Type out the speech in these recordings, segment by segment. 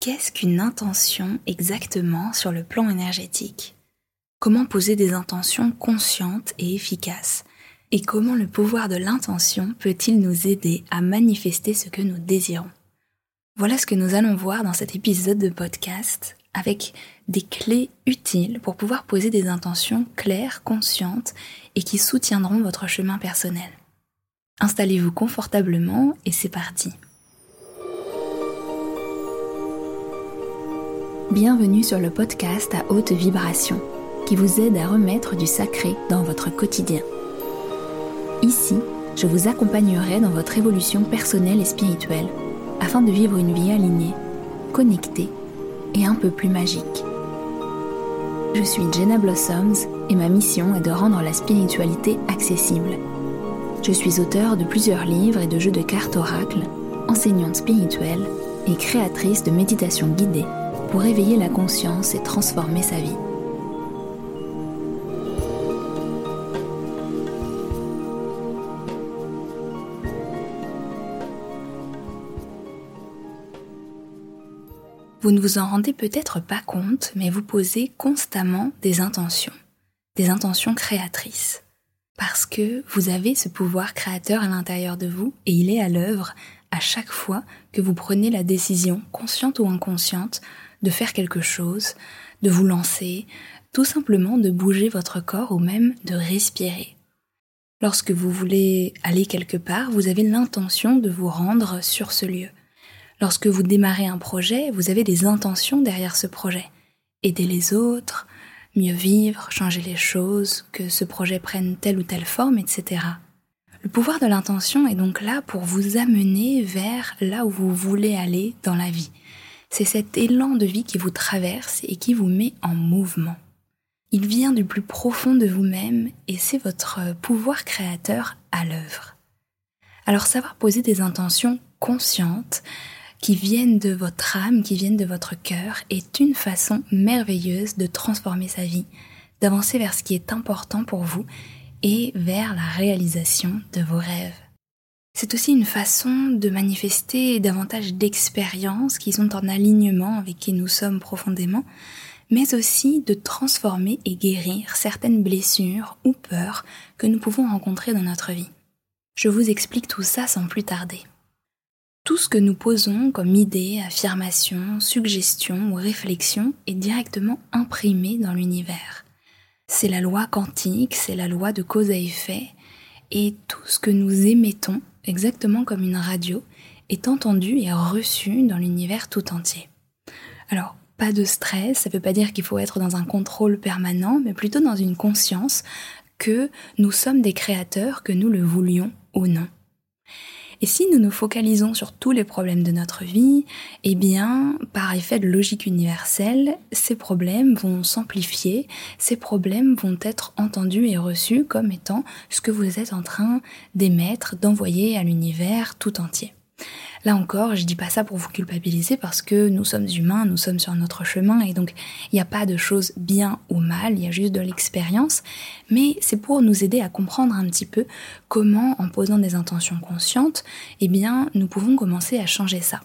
Qu'est-ce qu'une intention exactement sur le plan énergétique? Comment poser des intentions conscientes et efficaces? Et comment le pouvoir de l'intention peut-il nous aider à manifester ce que nous désirons? Voilà ce que nous allons voir dans cet épisode de podcast avec des clés utiles pour pouvoir poser des intentions claires, conscientes et qui soutiendront votre chemin personnel. Installez-vous confortablement et c'est parti. Bienvenue sur le podcast à haute vibration qui vous aide à remettre du sacré dans votre quotidien. Ici, je vous accompagnerai dans votre évolution personnelle et spirituelle afin de vivre une vie alignée, connectée et un peu plus magique. Je suis Jenna Blossoms et ma mission est de rendre la spiritualité accessible. Je suis auteur de plusieurs livres et de jeux de cartes oracles, enseignante spirituelle et créatrice de méditation guidée pour éveiller la conscience et transformer sa vie. Vous ne vous en rendez peut-être pas compte, mais vous posez constamment des intentions, des intentions créatrices. Parce que vous avez ce pouvoir créateur à l'intérieur de vous et il est à l'œuvre à chaque fois que vous prenez la décision, consciente ou inconsciente, de faire quelque chose, de vous lancer, tout simplement de bouger votre corps ou même de respirer. Lorsque vous voulez aller quelque part, vous avez l'intention de vous rendre sur ce lieu. Lorsque vous démarrez un projet, vous avez des intentions derrière ce projet. Aider les autres, mieux vivre, changer les choses, que ce projet prenne telle ou telle forme, etc. Le pouvoir de l'intention est donc là pour vous amener vers là où vous voulez aller dans la vie. C'est cet élan de vie qui vous traverse et qui vous met en mouvement. Il vient du plus profond de vous-même et c'est votre pouvoir créateur à l'œuvre. Alors savoir poser des intentions conscientes qui viennent de votre âme, qui viennent de votre cœur, est une façon merveilleuse de transformer sa vie, d'avancer vers ce qui est important pour vous et vers la réalisation de vos rêves. C'est aussi une façon de manifester davantage d'expériences qui sont en alignement avec qui nous sommes profondément, mais aussi de transformer et guérir certaines blessures ou peurs que nous pouvons rencontrer dans notre vie. Je vous explique tout ça sans plus tarder. Tout ce que nous posons comme idée, affirmation, suggestion ou réflexion est directement imprimé dans l'univers. C'est la loi quantique, c'est la loi de cause à effet, et tout ce que nous émettons exactement comme une radio, est entendue et reçue dans l'univers tout entier. Alors, pas de stress, ça ne veut pas dire qu'il faut être dans un contrôle permanent, mais plutôt dans une conscience que nous sommes des créateurs, que nous le voulions ou non. Et si nous nous focalisons sur tous les problèmes de notre vie, eh bien, par effet de logique universelle, ces problèmes vont s'amplifier, ces problèmes vont être entendus et reçus comme étant ce que vous êtes en train d'émettre, d'envoyer à l'univers tout entier. Là encore, je dis pas ça pour vous culpabiliser parce que nous sommes humains, nous sommes sur notre chemin et donc il n'y a pas de choses bien ou mal, il y a juste de l'expérience. Mais c'est pour nous aider à comprendre un petit peu comment, en posant des intentions conscientes, eh bien, nous pouvons commencer à changer ça.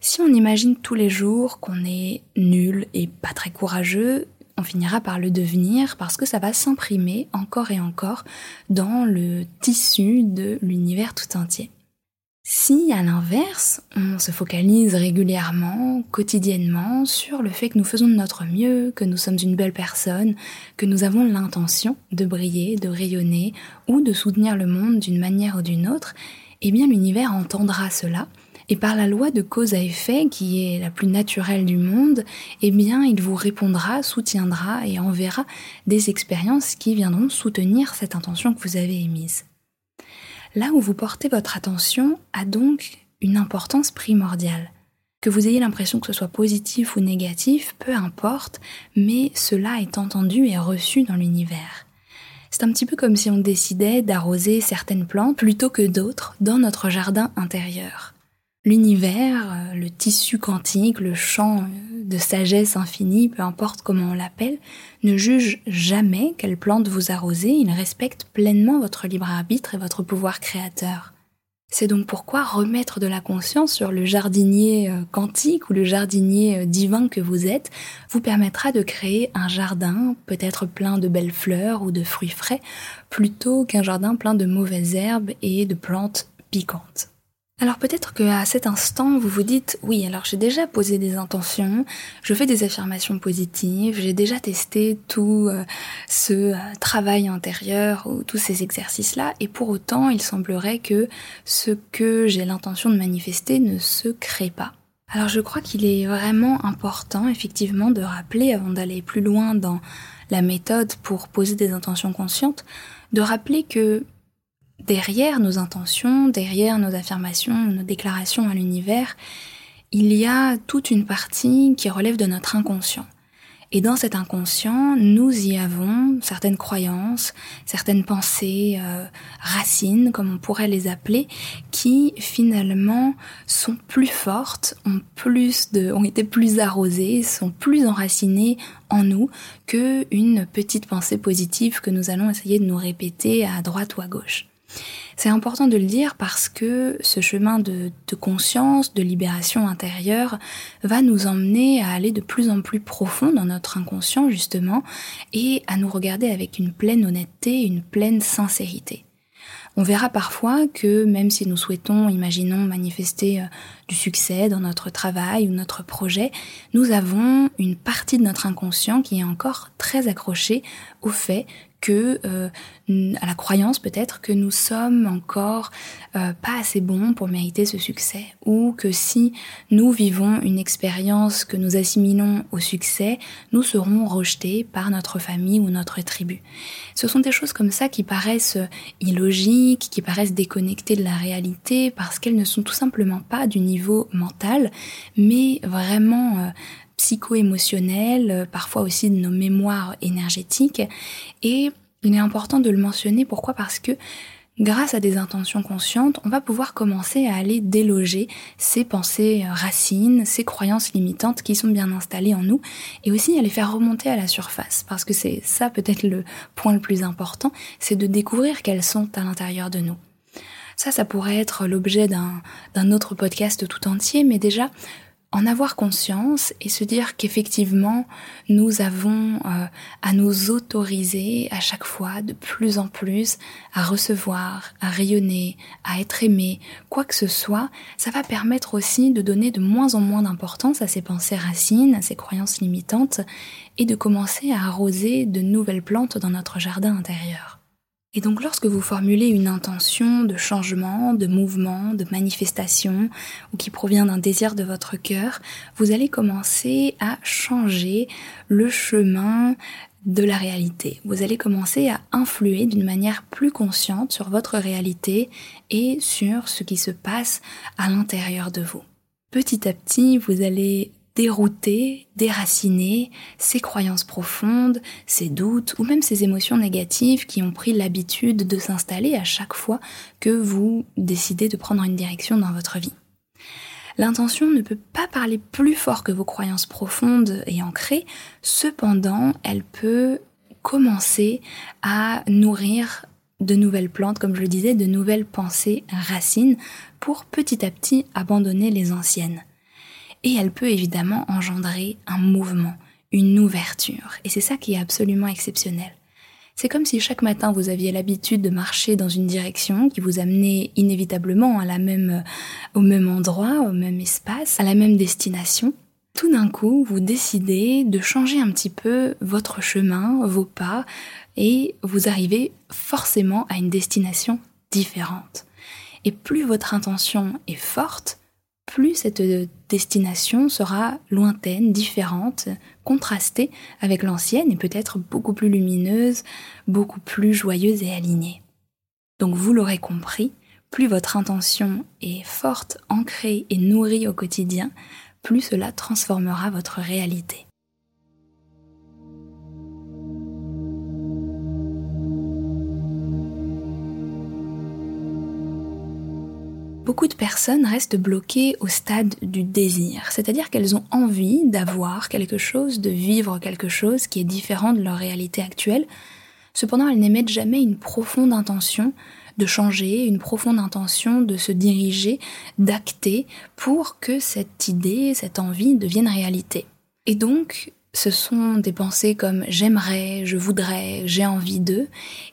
Si on imagine tous les jours qu'on est nul et pas très courageux, on finira par le devenir parce que ça va s'imprimer encore et encore dans le tissu de l'univers tout entier. Si, à l'inverse, on se focalise régulièrement, quotidiennement, sur le fait que nous faisons de notre mieux, que nous sommes une belle personne, que nous avons l'intention de briller, de rayonner, ou de soutenir le monde d'une manière ou d'une autre, eh bien l'univers entendra cela, et par la loi de cause à effet, qui est la plus naturelle du monde, eh bien il vous répondra, soutiendra et enverra des expériences qui viendront soutenir cette intention que vous avez émise. Là où vous portez votre attention a donc une importance primordiale. Que vous ayez l'impression que ce soit positif ou négatif, peu importe, mais cela est entendu et reçu dans l'univers. C'est un petit peu comme si on décidait d'arroser certaines plantes plutôt que d'autres dans notre jardin intérieur. L'univers, euh, le tissu quantique, le champ euh, de sagesse infinie, peu importe comment on l'appelle, ne juge jamais quelle plante vous arrosez, il respecte pleinement votre libre arbitre et votre pouvoir créateur. C'est donc pourquoi remettre de la conscience sur le jardinier euh, quantique ou le jardinier divin que vous êtes vous permettra de créer un jardin peut-être plein de belles fleurs ou de fruits frais plutôt qu'un jardin plein de mauvaises herbes et de plantes piquantes. Alors peut-être qu'à cet instant, vous vous dites, oui, alors j'ai déjà posé des intentions, je fais des affirmations positives, j'ai déjà testé tout euh, ce euh, travail intérieur ou tous ces exercices-là, et pour autant, il semblerait que ce que j'ai l'intention de manifester ne se crée pas. Alors je crois qu'il est vraiment important, effectivement, de rappeler, avant d'aller plus loin dans la méthode pour poser des intentions conscientes, de rappeler que derrière nos intentions, derrière nos affirmations, nos déclarations à l'univers, il y a toute une partie qui relève de notre inconscient. Et dans cet inconscient, nous y avons certaines croyances, certaines pensées, euh, racines, comme on pourrait les appeler, qui finalement sont plus fortes, ont plus de, ont été plus arrosées, sont plus enracinées en nous que une petite pensée positive que nous allons essayer de nous répéter à droite ou à gauche. C'est important de le dire parce que ce chemin de, conscience, de libération intérieure, va nous emmener à aller de plus en plus profond dans notre inconscient justement et à nous regarder avec une pleine honnêteté, une pleine sincérité. On verra parfois que même si nous souhaitons, imaginons, manifester euh, du succès dans notre travail ou notre projet, nous avons une partie de notre inconscient qui est encore très accrochée au fait que euh, à la croyance peut-être que nous sommes encore euh, pas assez bons pour mériter ce succès ou que si nous vivons une expérience que nous assimilons au succès, nous serons rejetés par notre famille ou notre tribu. Ce sont des choses comme ça qui paraissent illogiques, qui paraissent déconnectées de la réalité parce qu'elles ne sont tout simplement pas du niveau mental, mais vraiment euh, psycho-émotionnel, euh, parfois aussi de nos mémoires énergétiques. Et il est important de le mentionner. Pourquoi? Parce que grâce à des intentions conscientes, on va pouvoir commencer à aller déloger ces pensées euh, racines, ces croyances limitantes qui sont bien installées en nous, et aussi à les faire remonter à la surface. Parce que c'est ça peut-être le point le plus important, c'est de découvrir qu'elles sont à l'intérieur de nous. Ça, ça pourrait être l'objet d'un autre podcast tout entier, mais déjà, en avoir conscience et se dire qu'effectivement nous avons euh, à nous autoriser à chaque fois de plus en plus à recevoir, à rayonner, à être aimé, quoi que ce soit, ça va permettre aussi de donner de moins en moins d'importance à ces pensées racines, à ces croyances limitantes et de commencer à arroser de nouvelles plantes dans notre jardin intérieur. Et donc lorsque vous formulez une intention de changement, de mouvement, de manifestation, ou qui provient d'un désir de votre cœur, vous allez commencer à changer le chemin de la réalité. Vous allez commencer à influer d'une manière plus consciente sur votre réalité et sur ce qui se passe à l'intérieur de vous. Petit à petit, vous allez dérouter, déraciner ces croyances profondes, ces doutes ou même ces émotions négatives qui ont pris l'habitude de s'installer à chaque fois que vous décidez de prendre une direction dans votre vie. L'intention ne peut pas parler plus fort que vos croyances profondes et ancrées, cependant elle peut commencer à nourrir de nouvelles plantes, comme je le disais, de nouvelles pensées racines pour petit à petit abandonner les anciennes et elle peut évidemment engendrer un mouvement, une ouverture. Et c'est ça qui est absolument exceptionnel. C'est comme si chaque matin vous aviez l'habitude de marcher dans une direction qui vous amenait inévitablement à la même, au même endroit, au même espace, à la même destination. Tout d'un coup, vous décidez de changer un petit peu votre chemin, vos pas, et vous arrivez forcément à une destination différente. Et plus votre intention est forte, plus cette destination sera lointaine, différente, contrastée avec l'ancienne et peut-être beaucoup plus lumineuse, beaucoup plus joyeuse et alignée. Donc vous l'aurez compris, plus votre intention est forte, ancrée et nourrie au quotidien, plus cela transformera votre réalité. Beaucoup de personnes restent bloquées au stade du désir, c'est-à-dire qu'elles ont envie d'avoir quelque chose, de vivre quelque chose qui est différent de leur réalité actuelle, cependant elles n'émettent jamais une profonde intention de changer, une profonde intention de se diriger, d'acter pour que cette idée, cette envie devienne réalité. Et donc, ce sont des pensées comme j'aimerais, je voudrais, j'ai envie de,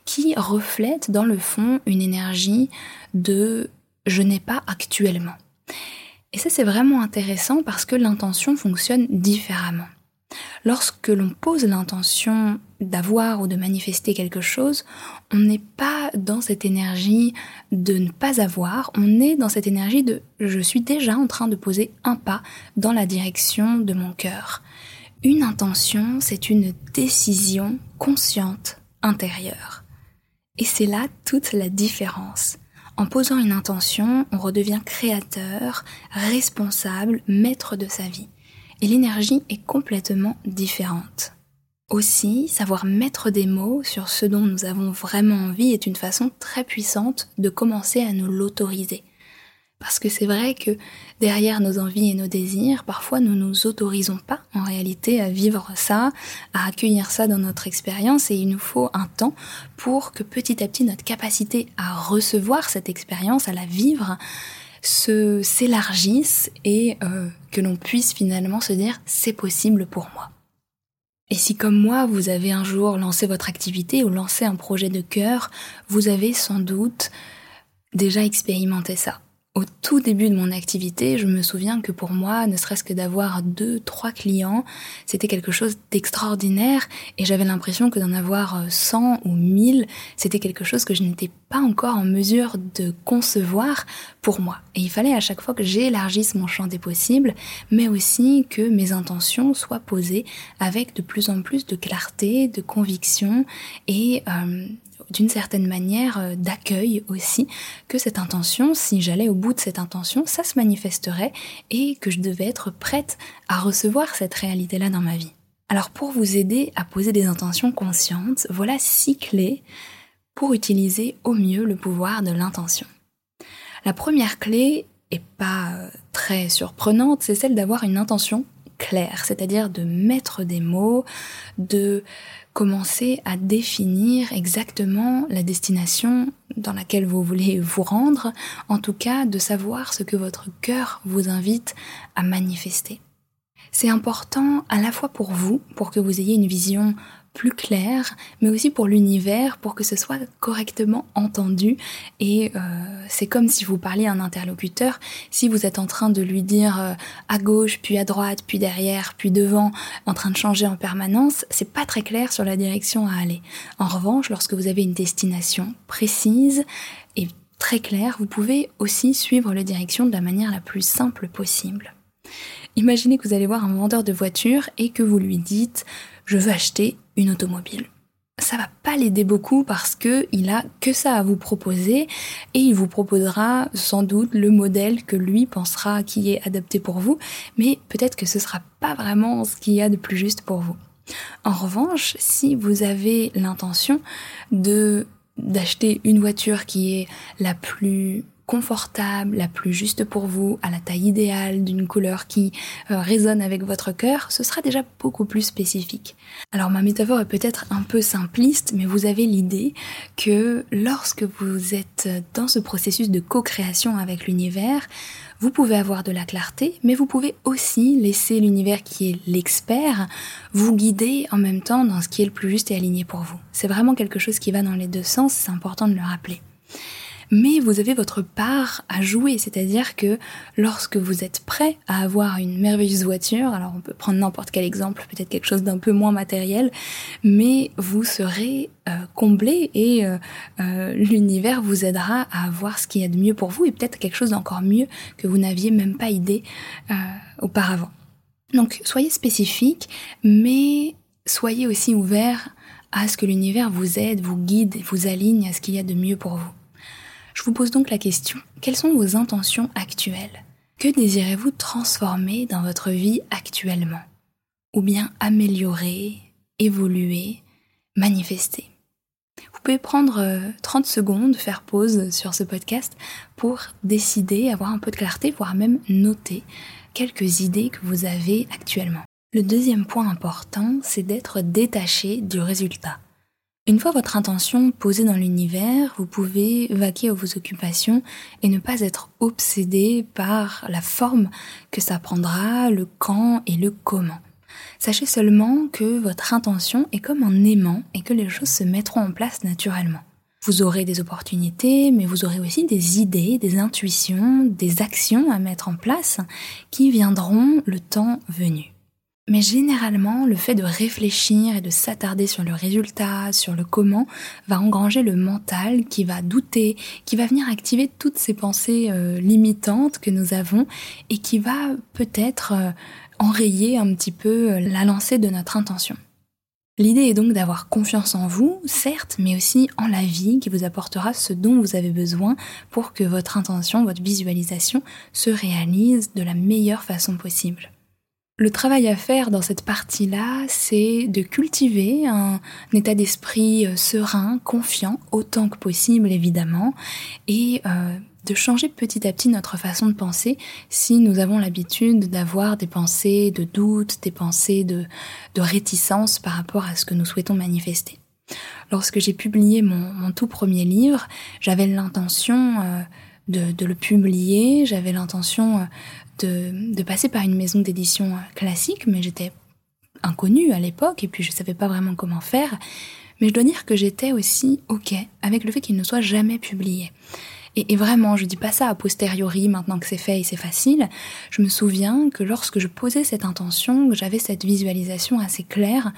qui reflètent dans le fond une énergie de je n'ai pas actuellement. Et ça c'est vraiment intéressant parce que l'intention fonctionne différemment. Lorsque l'on pose l'intention d'avoir ou de manifester quelque chose, on n'est pas dans cette énergie de ne pas avoir, on est dans cette énergie de je suis déjà en train de poser un pas dans la direction de mon cœur. Une intention, c'est une décision consciente intérieure. Et c'est là toute la différence. En posant une intention, on redevient créateur, responsable, maître de sa vie. Et l'énergie est complètement différente. Aussi, savoir mettre des mots sur ce dont nous avons vraiment envie est une façon très puissante de commencer à nous l'autoriser. Parce que c'est vrai que derrière nos envies et nos désirs, parfois nous nous autorisons pas en réalité à vivre ça, à accueillir ça dans notre expérience et il nous faut un temps pour que petit à petit notre capacité à recevoir cette expérience, à la vivre, se s'élargisse et euh, que l'on puisse finalement se dire c'est possible pour moi. Et si comme moi vous avez un jour lancé votre activité ou lancé un projet de cœur, vous avez sans doute déjà expérimenté ça au tout début de mon activité, je me souviens que pour moi, ne serait-ce que d'avoir deux, trois clients, c'était quelque chose d'extraordinaire et j'avais l'impression que d'en avoir 100 ou 1000, c'était quelque chose que je n'étais pas encore en mesure de concevoir pour moi. Et il fallait à chaque fois que j'élargisse mon champ des possibles, mais aussi que mes intentions soient posées avec de plus en plus de clarté, de conviction et euh, d'une certaine manière euh, d'accueil aussi que cette intention, si j'allais au bout de cette intention, ça se manifesterait et que je devais être prête à recevoir cette réalité-là dans ma vie. Alors pour vous aider à poser des intentions conscientes, voilà six clés pour utiliser au mieux le pouvoir de l'intention. La première clé est pas euh, très surprenante, c'est celle d'avoir une intention claire, c'est-à-dire de mettre des mots, de commencer à définir exactement la destination dans laquelle vous voulez vous rendre, en tout cas de savoir ce que votre cœur vous invite à manifester. C'est important à la fois pour vous, pour que vous ayez une vision plus clair, mais aussi pour l'univers, pour que ce soit correctement entendu. Et euh, c'est comme si vous parliez à un interlocuteur, si vous êtes en train de lui dire euh, à gauche, puis à droite, puis derrière, puis devant, en train de changer en permanence, c'est pas très clair sur la direction à aller. En revanche, lorsque vous avez une destination précise et très claire, vous pouvez aussi suivre la direction de la manière la plus simple possible. Imaginez que vous allez voir un vendeur de voitures et que vous lui dites je veux acheter une automobile. Ça va pas l'aider beaucoup parce que il a que ça à vous proposer et il vous proposera sans doute le modèle que lui pensera qui est adapté pour vous, mais peut-être que ce sera pas vraiment ce qu'il y a de plus juste pour vous. En revanche, si vous avez l'intention de d'acheter une voiture qui est la plus confortable, la plus juste pour vous, à la taille idéale, d'une couleur qui euh, résonne avec votre cœur, ce sera déjà beaucoup plus spécifique. Alors ma métaphore est peut-être un peu simpliste, mais vous avez l'idée que lorsque vous êtes dans ce processus de co-création avec l'univers, vous pouvez avoir de la clarté, mais vous pouvez aussi laisser l'univers qui est l'expert vous guider en même temps dans ce qui est le plus juste et aligné pour vous. C'est vraiment quelque chose qui va dans les deux sens, c'est important de le rappeler mais vous avez votre part à jouer, c'est-à-dire que lorsque vous êtes prêt à avoir une merveilleuse voiture, alors on peut prendre n'importe quel exemple, peut-être quelque chose d'un peu moins matériel, mais vous serez euh, comblé et euh, euh, l'univers vous aidera à avoir ce qu'il y a de mieux pour vous et peut-être quelque chose d'encore mieux que vous n'aviez même pas idée auparavant. Donc soyez spécifique, mais soyez aussi ouvert à ce que l'univers vous aide, vous guide, vous aligne à ce qu'il y a de mieux pour vous. Je vous pose donc la question, quelles sont vos intentions actuelles? Que désirez-vous transformer dans votre vie actuellement? Ou bien améliorer, évoluer, manifester? Vous pouvez prendre 30 euh, secondes, faire pause sur ce podcast pour décider, avoir un peu de clarté, voire même noter quelques idées que vous avez actuellement. Le deuxième point important, c'est d'être détaché du résultat. Une fois votre intention posée dans l'univers, vous pouvez vaquer à vos occupations et ne pas être obsédé par la forme que ça prendra, le quand et le comment. Sachez seulement que votre intention est comme un aimant et que les choses se mettront en place naturellement. Vous aurez des opportunités, mais vous aurez aussi des idées, des intuitions, des actions à mettre en place qui viendront le temps venu. Mais généralement, le fait de réfléchir et de s'attarder sur le résultat, sur le comment, va engranger le mental qui va douter, qui va venir activer toutes ces pensées euh, limitantes que nous avons et qui va peut-être euh, enrayer un petit peu euh, la lancée de notre intention. L'idée est donc d'avoir confiance en vous, certes, mais aussi en la vie qui vous apportera ce dont vous avez besoin pour que votre intention, votre visualisation se réalise de la meilleure façon possible. Le travail à faire dans cette partie-là, c'est de cultiver un, état d'esprit euh, serein, confiant, autant que possible évidemment, et euh, de changer petit à petit notre façon de penser si nous avons l'habitude d'avoir des pensées de doute, des pensées de, de réticence par rapport à ce que nous souhaitons manifester. Lorsque j'ai publié mon, tout premier livre, j'avais l'intention euh, de, de, le publier, j'avais l'intention de, passer par une maison d'édition classique, mais j'étais inconnue à l'époque et puis je savais pas vraiment comment faire. Mais je dois dire que j'étais aussi ok avec le fait qu'il ne soit jamais publié. Et, vraiment, je dis pas ça a posteriori, maintenant que c'est fait et c'est facile. Je me souviens que lorsque je posais cette intention, que j'avais cette visualisation assez claire,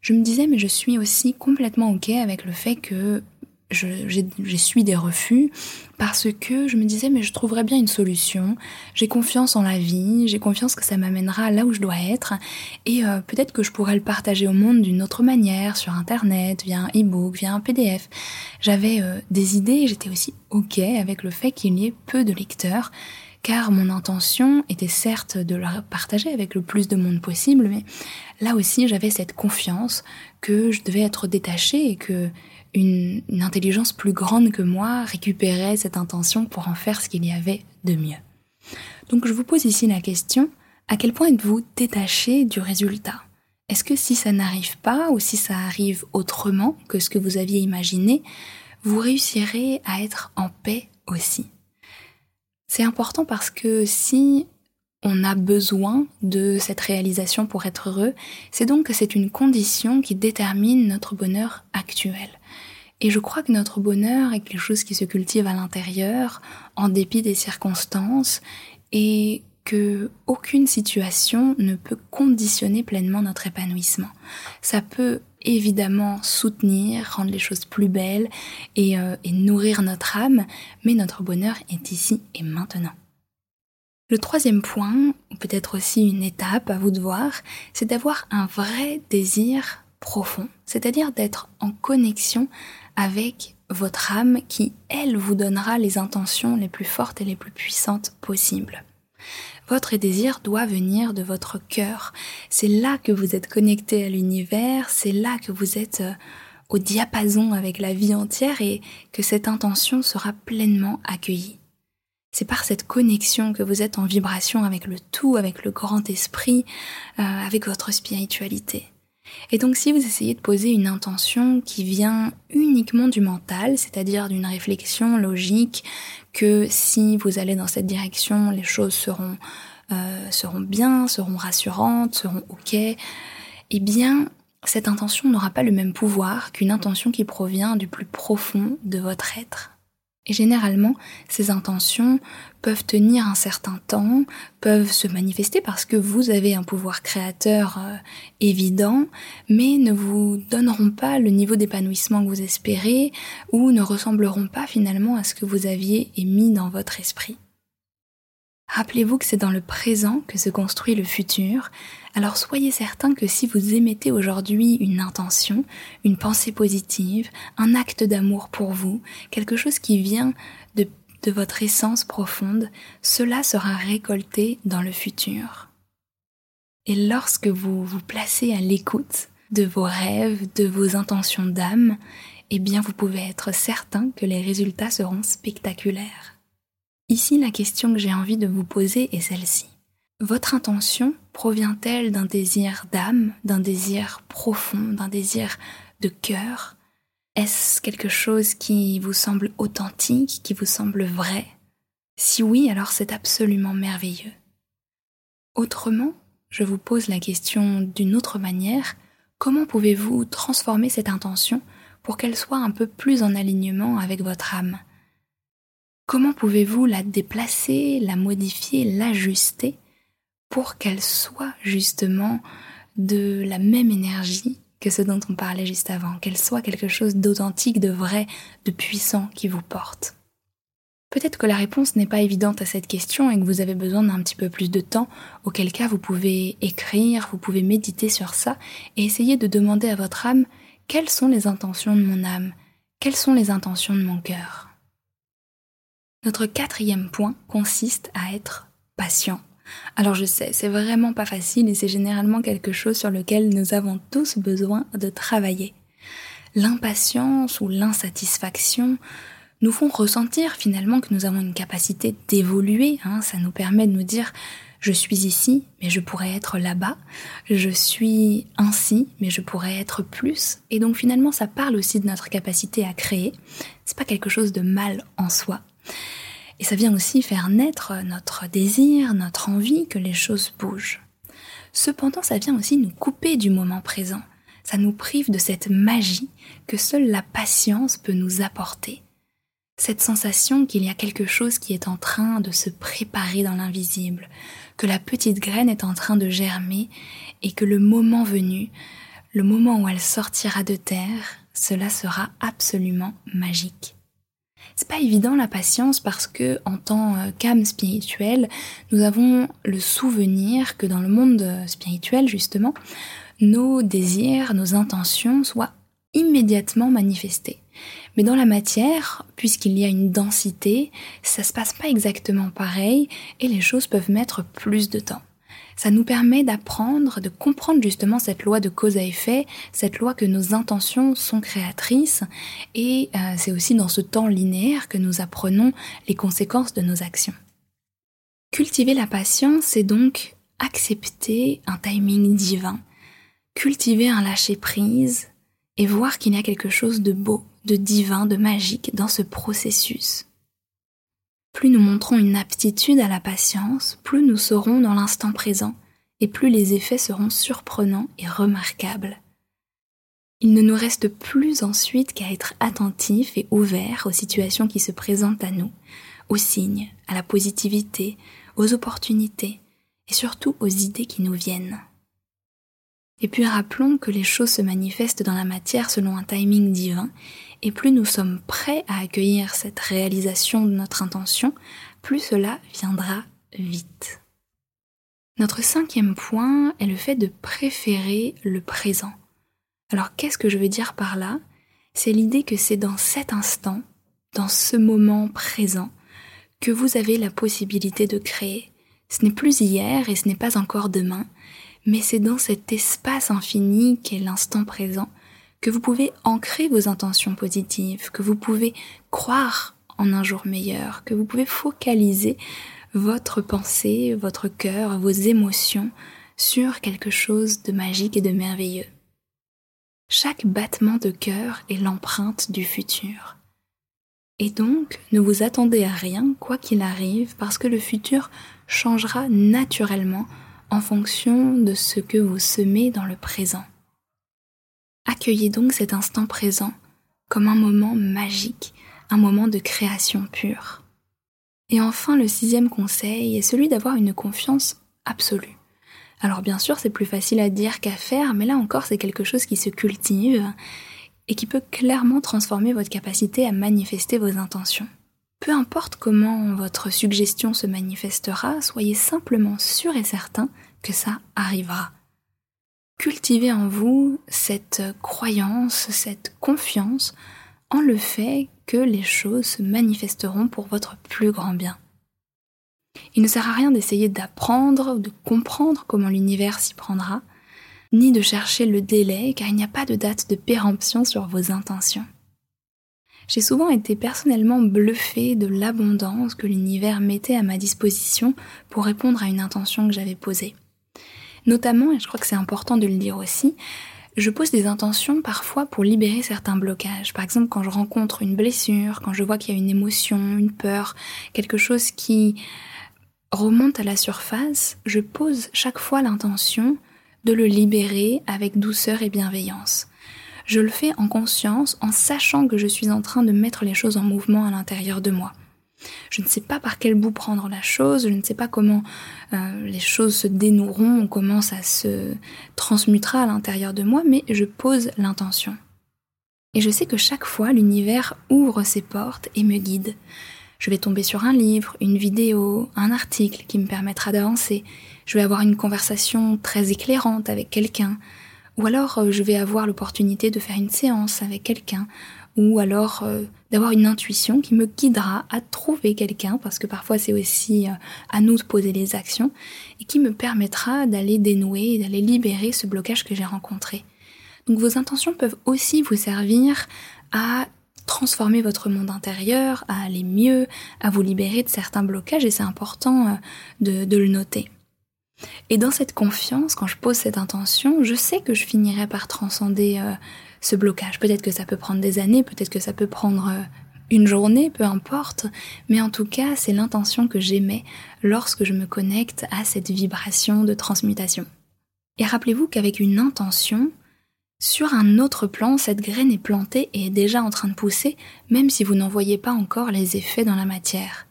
je me disais mais je suis aussi complètement ok avec le fait que j'ai des refus parce que je me disais mais je trouverais bien une solution, j'ai confiance en la vie, j'ai confiance que ça m'amènera là où je dois être et euh, peut-être que je pourrais le partager au monde d'une autre manière, sur internet, via un e-book, via un PDF. J'avais euh, des idées j'étais aussi ok avec le fait qu'il y ait peu de lecteurs car mon intention était certes de le partager avec le plus de monde possible, mais là aussi j'avais cette confiance que je devais être détachée et que une, intelligence plus grande que moi récupérait cette intention pour en faire ce qu'il y avait de mieux. Donc je vous pose ici la question, à quel point êtes-vous détaché du résultat? Est-ce que si ça n'arrive pas ou si ça arrive autrement que ce que vous aviez imaginé, vous réussirez à être en paix aussi? C'est important parce que si on a besoin de cette réalisation pour être heureux, c'est donc que c'est une condition qui détermine notre bonheur actuel. Et je crois que notre bonheur est quelque chose qui se cultive à l'intérieur, en dépit des circonstances, et que aucune situation ne peut conditionner pleinement notre épanouissement. Ça peut évidemment soutenir, rendre les choses plus belles et, euh, nourrir notre âme, mais notre bonheur est ici et maintenant. Le troisième point, ou peut-être aussi une étape à vous de voir, c'est d'avoir un vrai désir profond, c'est-à-dire d'être en connexion avec votre âme qui, elle, vous donnera les intentions les plus fortes et les plus puissantes possibles. Votre désir doit venir de votre cœur. C'est là que vous êtes connecté à l'univers, c'est là que vous êtes euh, au diapason avec la vie entière et que cette intention sera pleinement accueillie. C'est par cette connexion que vous êtes en vibration avec le tout, avec le grand esprit, euh, avec votre spiritualité. Et donc si vous essayez de poser une intention qui vient uniquement du mental, c'est-à-dire d'une réflexion logique, que si vous allez dans cette direction, les choses seront, euh, seront bien, seront rassurantes, seront ok, eh bien cette intention n'aura pas le même pouvoir qu'une intention qui provient du plus profond de votre être. Et généralement, ces intentions peuvent tenir un certain temps, peuvent se manifester parce que vous avez un pouvoir créateur euh, évident, mais ne vous donneront pas le niveau d'épanouissement que vous espérez ou ne ressembleront pas finalement à ce que vous aviez émis dans votre esprit. Rappelez-vous que c'est dans le présent que se construit le futur, alors soyez certain que si vous émettez aujourd'hui une intention, une pensée positive, un acte d'amour pour vous, quelque chose qui vient de, votre essence profonde, cela sera récolté dans le futur. Et lorsque vous vous placez à l'écoute de vos rêves, de vos intentions d'âme, eh bien vous pouvez être certain que les résultats seront spectaculaires. Ici, la question que j'ai envie de vous poser est celle-ci. Votre intention provient-elle d'un désir d'âme, d'un désir profond, d'un désir de cœur? Est-ce quelque chose qui vous semble authentique, qui vous semble vrai? Si oui, alors c'est absolument merveilleux. Autrement, je vous pose la question d'une autre manière, comment pouvez-vous transformer cette intention pour qu'elle soit un peu plus en alignement avec votre âme? Comment pouvez-vous la déplacer, la modifier, l'ajuster pour qu'elle soit justement de la même énergie que ce dont on parlait juste avant, qu'elle soit quelque chose d'authentique, de vrai, de puissant qui vous porte? Peut-être que la réponse n'est pas évidente à cette question et que vous avez besoin d'un petit peu plus de temps, auquel cas vous pouvez écrire, vous pouvez méditer sur ça et essayer de demander à votre âme quelles sont les intentions de mon âme, quelles sont les intentions de mon cœur? Notre quatrième point consiste à être patient. Alors je sais, c'est vraiment pas facile et c'est généralement quelque chose sur lequel nous avons tous besoin de travailler. L'impatience ou l'insatisfaction nous font ressentir finalement que nous avons une capacité d'évoluer. Hein. ça nous permet de nous dire je suis ici, mais je pourrais être là-bas. Je suis ainsi, mais je pourrais être plus. Et donc finalement, ça parle aussi de notre capacité à créer. C'est pas quelque chose de mal en soi. Et ça vient aussi faire naître notre désir, notre envie que les choses bougent. Cependant, ça vient aussi nous couper du moment présent. Ça nous prive de cette magie que seule la patience peut nous apporter. Cette sensation qu'il y a quelque chose qui est en train de se préparer dans l'invisible, que la petite graine est en train de germer et que le moment venu, le moment où elle sortira de terre, cela sera absolument magique. C'est pas évident la patience parce que en tant euh, qu'âme spirituelle, nous avons le souvenir que dans le monde euh, spirituel justement, nos désirs, nos intentions soient immédiatement manifestés. Mais dans la matière, puisqu'il y a une densité, ça se passe pas exactement pareil et les choses peuvent mettre plus de temps ça nous permet d'apprendre, de comprendre justement cette loi de cause à effet, cette loi que nos intentions sont créatrices, et euh, c'est aussi dans ce temps linéaire que nous apprenons les conséquences de nos actions. Cultiver la patience, c'est donc accepter un timing divin, cultiver un lâcher-prise et voir qu'il y a quelque chose de beau, de divin, de magique dans ce processus. Plus nous montrons une aptitude à la patience, plus nous serons dans l'instant présent, et plus les effets seront surprenants et remarquables. Il ne nous reste plus ensuite qu'à être attentifs et ouverts aux situations qui se présentent à nous, aux signes, à la positivité, aux opportunités, et surtout aux idées qui nous viennent. Et puis rappelons que les choses se manifestent dans la matière selon un timing divin, et plus nous sommes prêts à accueillir cette réalisation de notre intention, plus cela viendra vite. Notre cinquième point est le fait de préférer le présent. Alors qu'est-ce que je veux dire par là? C'est l'idée que c'est dans cet instant, dans ce moment présent, que vous avez la possibilité de créer. Ce n'est plus hier et ce n'est pas encore demain, mais c'est dans cet espace infini qu'est l'instant présent que vous pouvez ancrer vos intentions positives, que vous pouvez croire en un jour meilleur, que vous pouvez focaliser votre pensée, votre cœur, vos émotions sur quelque chose de magique et de merveilleux. Chaque battement de cœur est l'empreinte du futur. Et donc, ne vous attendez à rien, quoi qu'il arrive, parce que le futur changera naturellement en fonction de ce que vous semez dans le présent. Accueillez donc cet instant présent comme un moment magique, un moment de création pure. Et enfin, le sixième conseil est celui d'avoir une confiance absolue. Alors bien sûr, c'est plus facile à dire qu'à faire, mais là encore, c'est quelque chose qui se cultive et qui peut clairement transformer votre capacité à manifester vos intentions. Peu importe comment votre suggestion se manifestera, soyez simplement sûr et certain que ça arrivera. Cultivez en vous cette croyance, cette confiance en le fait que les choses se manifesteront pour votre plus grand bien. Il ne sert à rien d'essayer d'apprendre ou de comprendre comment l'univers s'y prendra, ni de chercher le délai car il n'y a pas de date de péremption sur vos intentions. J'ai souvent été personnellement bluffée de l'abondance que l'univers mettait à ma disposition pour répondre à une intention que j'avais posée. Notamment, et je crois que c'est important de le dire aussi, je pose des intentions parfois pour libérer certains blocages. Par exemple, quand je rencontre une blessure, quand je vois qu'il y a une émotion, une peur, quelque chose qui remonte à la surface, je pose chaque fois l'intention de le libérer avec douceur et bienveillance. Je le fais en conscience, en sachant que je suis en train de mettre les choses en mouvement à l'intérieur de moi. Je ne sais pas par quel bout prendre la chose, je ne sais pas comment euh, les choses se dénoueront, comment ça se transmutera à l'intérieur de moi, mais je pose l'intention. Et je sais que chaque fois, l'univers ouvre ses portes et me guide. Je vais tomber sur un livre, une vidéo, un article qui me permettra d'avancer. Je vais avoir une conversation très éclairante avec quelqu'un. Ou alors euh, je vais avoir l'opportunité de faire une séance avec quelqu'un ou alors euh, d'avoir une intuition qui me guidera à trouver quelqu'un, parce que parfois c'est aussi euh, à nous de poser les actions, et qui me permettra d'aller dénouer d'aller libérer ce blocage que j'ai rencontré. Donc vos intentions peuvent aussi vous servir à transformer votre monde intérieur, à aller mieux, à vous libérer de certains blocages, et c'est important euh, de le noter. Et dans cette confiance, quand je pose cette intention, je sais que je finirai par transcender ce blocage. Peut-être que ça peut prendre des années, peut-être que ça peut prendre euh, une journée, peu importe, mais en tout cas, c'est l'intention que j'émets lorsque je me connecte à cette vibration de transmutation. Et rappelez-vous qu'avec une intention, sur un autre plan, cette graine est plantée et est déjà en train de pousser, même si vous n'en voyez pas encore les effets dans la matière.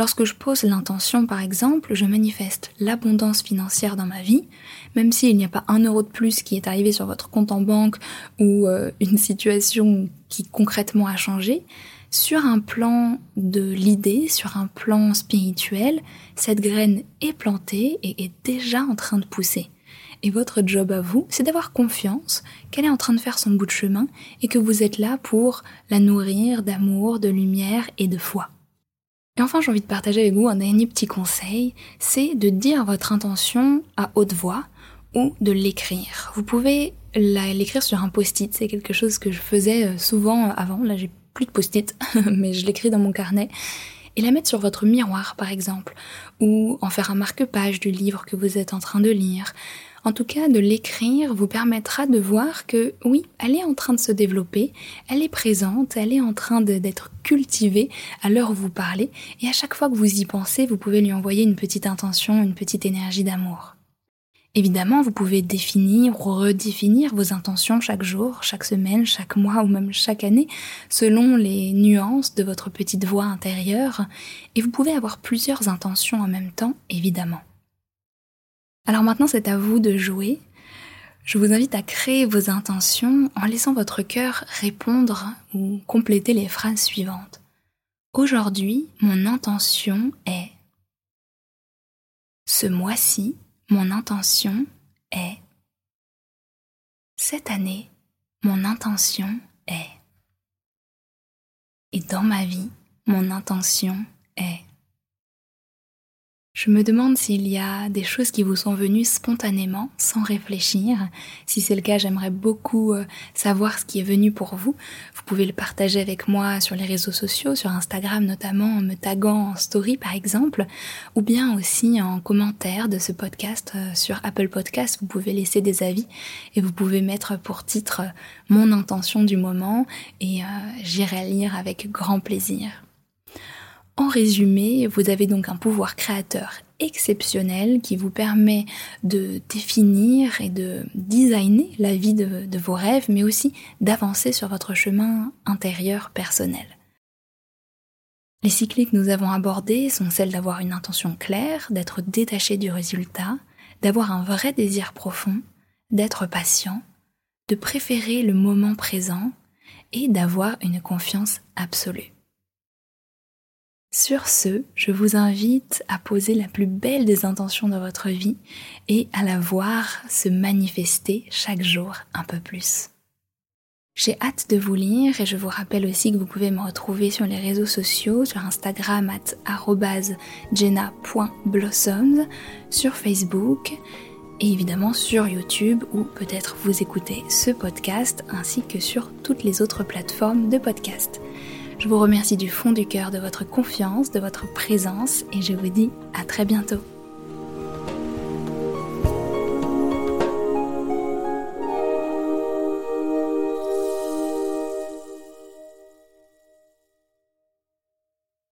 Lorsque je pose l'intention, par exemple, je manifeste l'abondance financière dans ma vie, même s'il n'y a pas un euro de plus qui est arrivé sur votre compte en banque ou euh, une situation qui concrètement a changé, sur un plan de l'idée, sur un plan spirituel, cette graine est plantée et est déjà en train de pousser. Et votre job à vous, c'est d'avoir confiance qu'elle est en train de faire son bout de chemin et que vous êtes là pour la nourrir d'amour, de lumière et de foi. Et enfin, j'ai envie de partager avec vous un dernier petit conseil, c'est de dire votre intention à haute voix ou de l'écrire. Vous pouvez l'écrire sur un post-it, c'est quelque chose que je faisais euh, souvent avant, là j'ai plus de post-it, mais je l'écris dans mon carnet, et la mettre sur votre miroir par exemple, ou en faire un marque-page du livre que vous êtes en train de lire, en tout cas, de l'écrire vous permettra de voir que oui, elle est en train de se développer, elle est présente, elle est en train d'être cultivée à l'heure où vous parlez, et à chaque fois que vous y pensez, vous pouvez lui envoyer une petite intention, une petite énergie d'amour. Évidemment, vous pouvez définir ou redéfinir vos intentions chaque jour, chaque semaine, chaque mois ou même chaque année, selon les nuances de votre petite voix intérieure, et vous pouvez avoir plusieurs intentions en même temps, évidemment. Alors maintenant, c'est à vous de jouer. Je vous invite à créer vos intentions en laissant votre cœur répondre ou compléter les phrases suivantes. Aujourd'hui, mon intention est. Ce mois-ci, mon intention est. Cette année, mon intention est. Et dans ma vie, mon intention est. Je me demande s'il y a des choses qui vous sont venues spontanément, sans réfléchir. Si c'est le cas, j'aimerais beaucoup euh, savoir ce qui est venu pour vous. Vous pouvez le partager avec moi sur les réseaux sociaux, sur Instagram notamment, en me taguant en story par exemple, ou bien aussi en commentaire de ce podcast euh, sur Apple Podcast. Vous pouvez laisser des avis et vous pouvez mettre pour titre euh, mon intention du moment et j'irai lire avec grand plaisir. En résumé, vous avez donc un pouvoir créateur exceptionnel qui vous permet de définir et de designer la vie de, vos rêves, mais aussi d'avancer sur votre chemin intérieur personnel. Les cycles que nous avons abordés sont celles d'avoir une intention claire, d'être détaché du résultat, d'avoir un vrai désir profond, d'être patient, de préférer le moment présent et d'avoir une confiance absolue. Sur ce, je vous invite à poser la plus belle des intentions dans votre vie et à la voir se manifester chaque jour un peu plus. J'ai hâte de vous lire et je vous rappelle aussi que vous pouvez me retrouver sur les réseaux sociaux, sur Instagram at jenna.blossoms, sur Facebook et évidemment sur YouTube où peut-être vous écoutez ce podcast ainsi que sur toutes les autres plateformes de podcast. Je vous remercie du fond du cœur de votre confiance, de votre présence et je vous dis à très bientôt.